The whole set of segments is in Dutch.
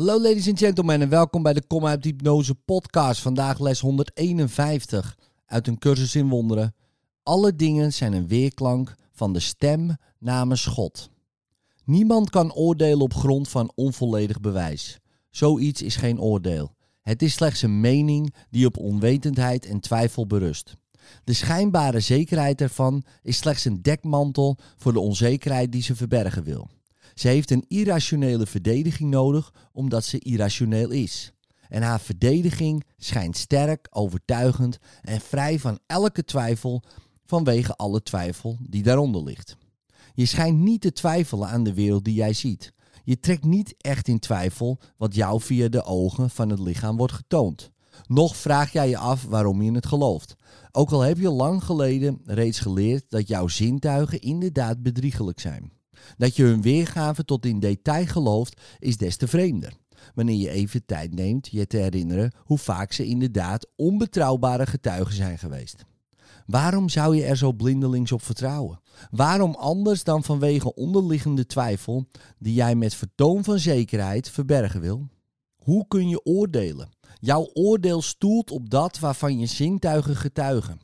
Hallo ladies and gentlemen en welkom bij de Kom uit Hypnose podcast. Vandaag les 151 uit een cursus in wonderen. Alle dingen zijn een weerklank van de stem namens God. Niemand kan oordelen op grond van onvolledig bewijs. Zoiets is geen oordeel. Het is slechts een mening die op onwetendheid en twijfel berust. De schijnbare zekerheid ervan is slechts een dekmantel voor de onzekerheid die ze verbergen wil. Ze heeft een irrationele verdediging nodig omdat ze irrationeel is. En haar verdediging schijnt sterk, overtuigend en vrij van elke twijfel vanwege alle twijfel die daaronder ligt. Je schijnt niet te twijfelen aan de wereld die jij ziet. Je trekt niet echt in twijfel wat jou via de ogen van het lichaam wordt getoond. Nog vraag jij je af waarom je het gelooft. Ook al heb je lang geleden reeds geleerd dat jouw zintuigen inderdaad bedriegelijk zijn. Dat je hun weergave tot in detail gelooft, is des te vreemder. Wanneer je even tijd neemt je te herinneren hoe vaak ze inderdaad onbetrouwbare getuigen zijn geweest. Waarom zou je er zo blindelings op vertrouwen? Waarom anders dan vanwege onderliggende twijfel die jij met vertoon van zekerheid verbergen wil? Hoe kun je oordelen? Jouw oordeel stoelt op dat waarvan je zintuigen getuigen.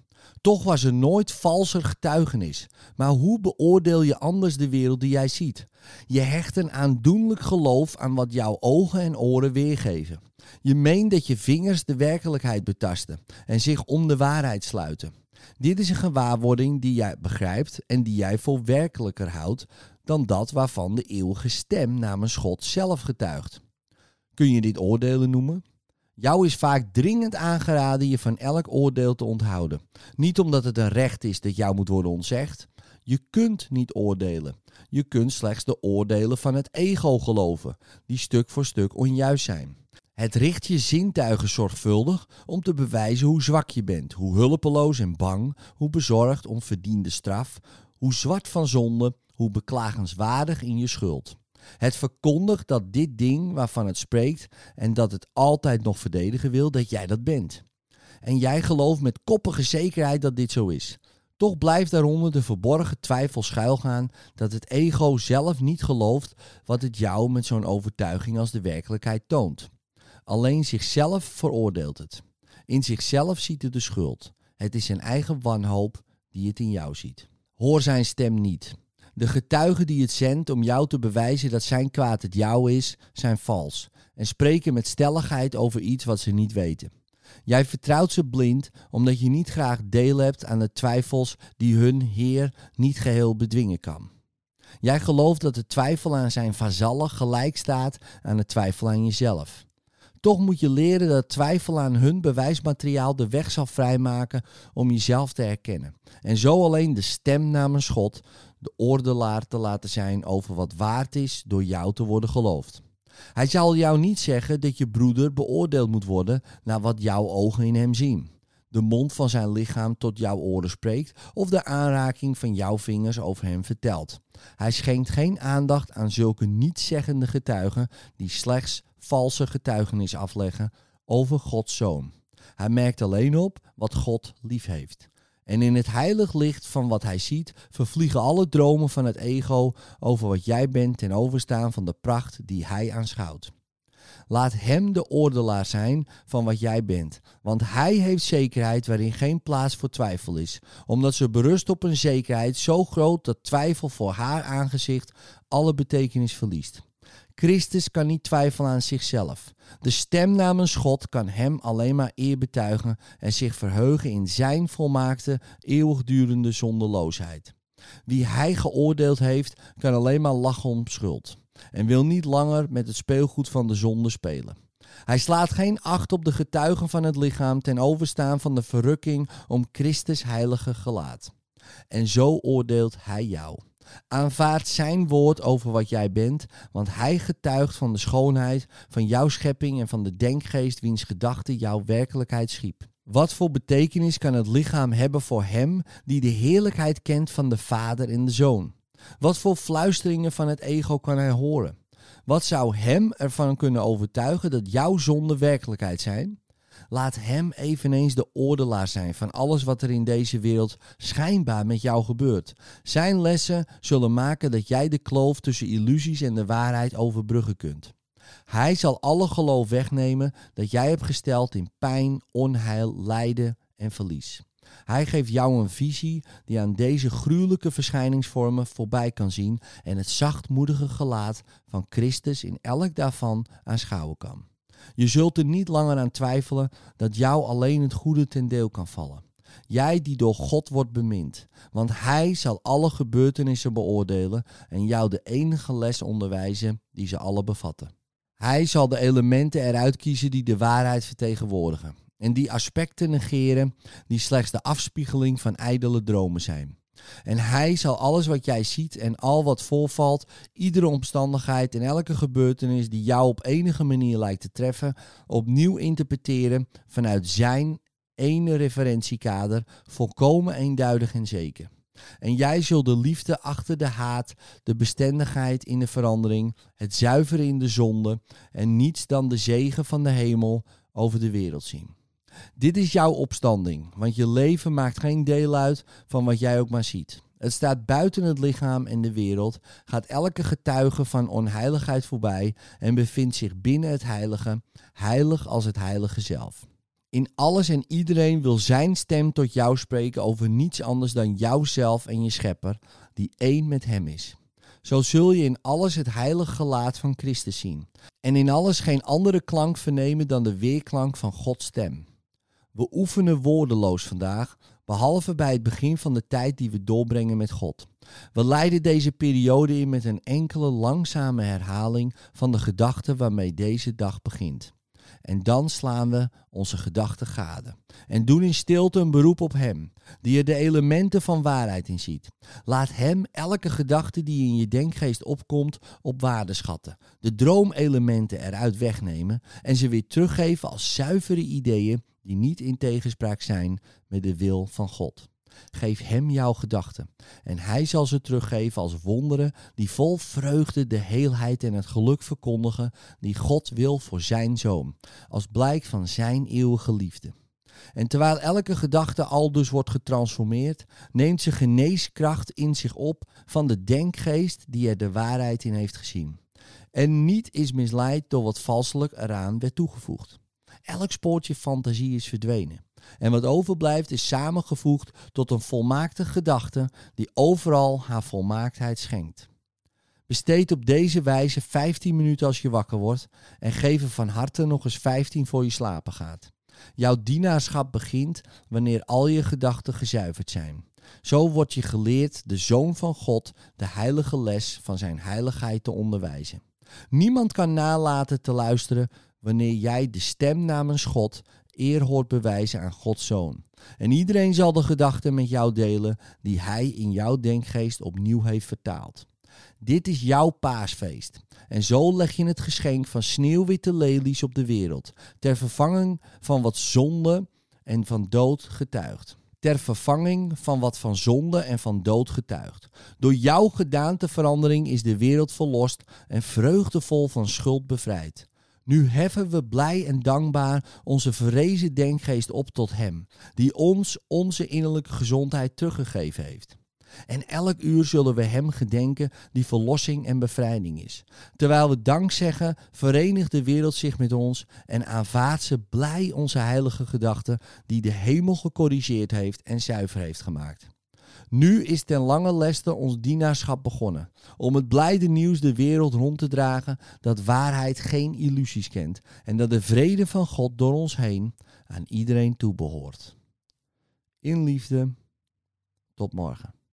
Toch was er nooit valser getuigenis. Maar hoe beoordeel je anders de wereld die jij ziet? Je hecht een aandoenlijk geloof aan wat jouw ogen en oren weergeven. Je meent dat je vingers de werkelijkheid betasten en zich om de waarheid sluiten. Dit is een gewaarwording die jij begrijpt en die jij voor werkelijker houdt dan dat waarvan de eeuwige stem namens God zelf getuigt. Kun je dit oordelen noemen? Jou is vaak dringend aangeraden je van elk oordeel te onthouden. Niet omdat het een recht is dat jou moet worden ontzegd. Je kunt niet oordelen. Je kunt slechts de oordelen van het ego geloven, die stuk voor stuk onjuist zijn. Het richt je zintuigen zorgvuldig om te bewijzen hoe zwak je bent, hoe hulpeloos en bang, hoe bezorgd om verdiende straf, hoe zwart van zonde, hoe beklagenswaardig in je schuld. Het verkondigt dat dit ding waarvan het spreekt en dat het altijd nog verdedigen wil, dat jij dat bent. En jij gelooft met koppige zekerheid dat dit zo is. Toch blijft daaronder de verborgen twijfel schuilgaan dat het ego zelf niet gelooft wat het jou met zo'n overtuiging als de werkelijkheid toont. Alleen zichzelf veroordeelt het. In zichzelf ziet het de schuld. Het is zijn eigen wanhoop die het in jou ziet. Hoor zijn stem niet. De getuigen die het zendt om jou te bewijzen dat zijn kwaad het jou is, zijn vals en spreken met stelligheid over iets wat ze niet weten. Jij vertrouwt ze blind omdat je niet graag deel hebt aan de twijfels die hun Heer niet geheel bedwingen kan. Jij gelooft dat de twijfel aan zijn vazallen gelijk staat aan de twijfel aan jezelf. Toch moet je leren dat twijfel aan hun bewijsmateriaal de weg zal vrijmaken om jezelf te herkennen. En zo alleen de stem namens God, de oordelaar te laten zijn over wat waard is door jou te worden geloofd. Hij zal jou niet zeggen dat je broeder beoordeeld moet worden naar wat jouw ogen in hem zien. De mond van zijn lichaam tot jouw oren spreekt of de aanraking van jouw vingers over hem vertelt. Hij schenkt geen aandacht aan zulke nietszeggende getuigen die slechts valse getuigenis afleggen over Gods zoon. Hij merkt alleen op wat God lief heeft. En in het heilig licht van wat hij ziet, vervliegen alle dromen van het ego over wat jij bent ten overstaan van de pracht die hij aanschouwt. Laat hem de oordelaar zijn van wat jij bent, want hij heeft zekerheid waarin geen plaats voor twijfel is, omdat ze berust op een zekerheid zo groot dat twijfel voor haar aangezicht alle betekenis verliest. Christus kan niet twijfelen aan zichzelf. De stem namens God kan hem alleen maar eer betuigen en zich verheugen in zijn volmaakte, eeuwigdurende zonderloosheid. Wie hij geoordeeld heeft, kan alleen maar lachen om schuld en wil niet langer met het speelgoed van de zonde spelen. Hij slaat geen acht op de getuigen van het lichaam ten overstaan van de verrukking om Christus heilige gelaat. En zo oordeelt hij jou. Aanvaard zijn woord over wat jij bent, want hij getuigt van de schoonheid van jouw schepping en van de denkgeest wiens gedachte jouw werkelijkheid schiep. Wat voor betekenis kan het lichaam hebben voor hem die de heerlijkheid kent van de Vader en de Zoon? Wat voor fluisteringen van het ego kan hij horen? Wat zou hem ervan kunnen overtuigen dat jouw zonden werkelijkheid zijn? Laat hem eveneens de oordelaar zijn van alles wat er in deze wereld schijnbaar met jou gebeurt. Zijn lessen zullen maken dat jij de kloof tussen illusies en de waarheid overbruggen kunt. Hij zal alle geloof wegnemen dat jij hebt gesteld in pijn, onheil, lijden en verlies. Hij geeft jou een visie die aan deze gruwelijke verschijningsvormen voorbij kan zien en het zachtmoedige gelaat van Christus in elk daarvan aanschouwen kan. Je zult er niet langer aan twijfelen dat jou alleen het goede ten deel kan vallen. Jij die door God wordt bemind, want Hij zal alle gebeurtenissen beoordelen en jou de enige les onderwijzen die ze alle bevatten. Hij zal de elementen eruit kiezen die de waarheid vertegenwoordigen en die aspecten negeren die slechts de afspiegeling van ijdele dromen zijn. En hij zal alles wat jij ziet en al wat voorvalt, iedere omstandigheid en elke gebeurtenis die jou op enige manier lijkt te treffen, opnieuw interpreteren vanuit zijn ene referentiekader, volkomen eenduidig en zeker. En jij zult de liefde achter de haat, de bestendigheid in de verandering, het zuiveren in de zonde en niets dan de zegen van de hemel over de wereld zien. Dit is jouw opstanding, want je leven maakt geen deel uit van wat jij ook maar ziet. Het staat buiten het lichaam en de wereld, gaat elke getuige van onheiligheid voorbij en bevindt zich binnen het heilige, heilig als het heilige zelf. In alles en iedereen wil zijn stem tot jou spreken over niets anders dan jouzelf en je schepper, die één met hem is. Zo zul je in alles het heilige gelaat van Christus zien. En in alles geen andere klank vernemen dan de weerklank van Gods stem. We oefenen woordeloos vandaag, behalve bij het begin van de tijd die we doorbrengen met God. We leiden deze periode in met een enkele langzame herhaling van de gedachten waarmee deze dag begint. En dan slaan we onze gedachten gade. En doen in stilte een beroep op Hem, die er de elementen van waarheid in ziet. Laat Hem elke gedachte die in je denkgeest opkomt op waarde schatten. De droomelementen eruit wegnemen en ze weer teruggeven als zuivere ideeën die niet in tegenspraak zijn met de wil van God. Geef hem jouw gedachten en hij zal ze teruggeven als wonderen die vol vreugde de heelheid en het geluk verkondigen die God wil voor zijn zoon, als blijk van zijn eeuwige liefde. En terwijl elke gedachte al dus wordt getransformeerd, neemt ze geneeskracht in zich op van de denkgeest die er de waarheid in heeft gezien. En niet is misleid door wat valselijk eraan werd toegevoegd. Elk spoortje fantasie is verdwenen. En wat overblijft is samengevoegd tot een volmaakte gedachte die overal haar volmaaktheid schenkt. Besteed op deze wijze 15 minuten als je wakker wordt en geef er van harte nog eens 15 voor je slapen gaat. Jouw dienaarschap begint wanneer al je gedachten gezuiverd zijn. Zo word je geleerd de Zoon van God de heilige les van zijn heiligheid te onderwijzen. Niemand kan nalaten te luisteren wanneer jij de stem namens God eer hoort bewijzen aan Gods Zoon. En iedereen zal de gedachten met jou delen die hij in jouw denkgeest opnieuw heeft vertaald. Dit is jouw paasfeest. En zo leg je het geschenk van sneeuwwitte lelies op de wereld, ter vervanging van wat zonde en van dood getuigt. Ter vervanging van wat van zonde en van dood getuigt. Door jouw gedaanteverandering is de wereld verlost en vreugdevol van schuld bevrijd. Nu heffen we blij en dankbaar onze verrezen denkgeest op tot Hem, die ons onze innerlijke gezondheid teruggegeven heeft. En elk uur zullen we Hem gedenken die verlossing en bevrijding is. Terwijl we dank zeggen, verenigt de wereld zich met ons en aanvaardt ze blij onze heilige gedachten die de hemel gecorrigeerd heeft en zuiver heeft gemaakt. Nu is ten lange leste ons dienaarschap begonnen, om het blijde nieuws de wereld rond te dragen dat waarheid geen illusies kent en dat de vrede van God door ons heen aan iedereen toebehoort. In liefde, tot morgen.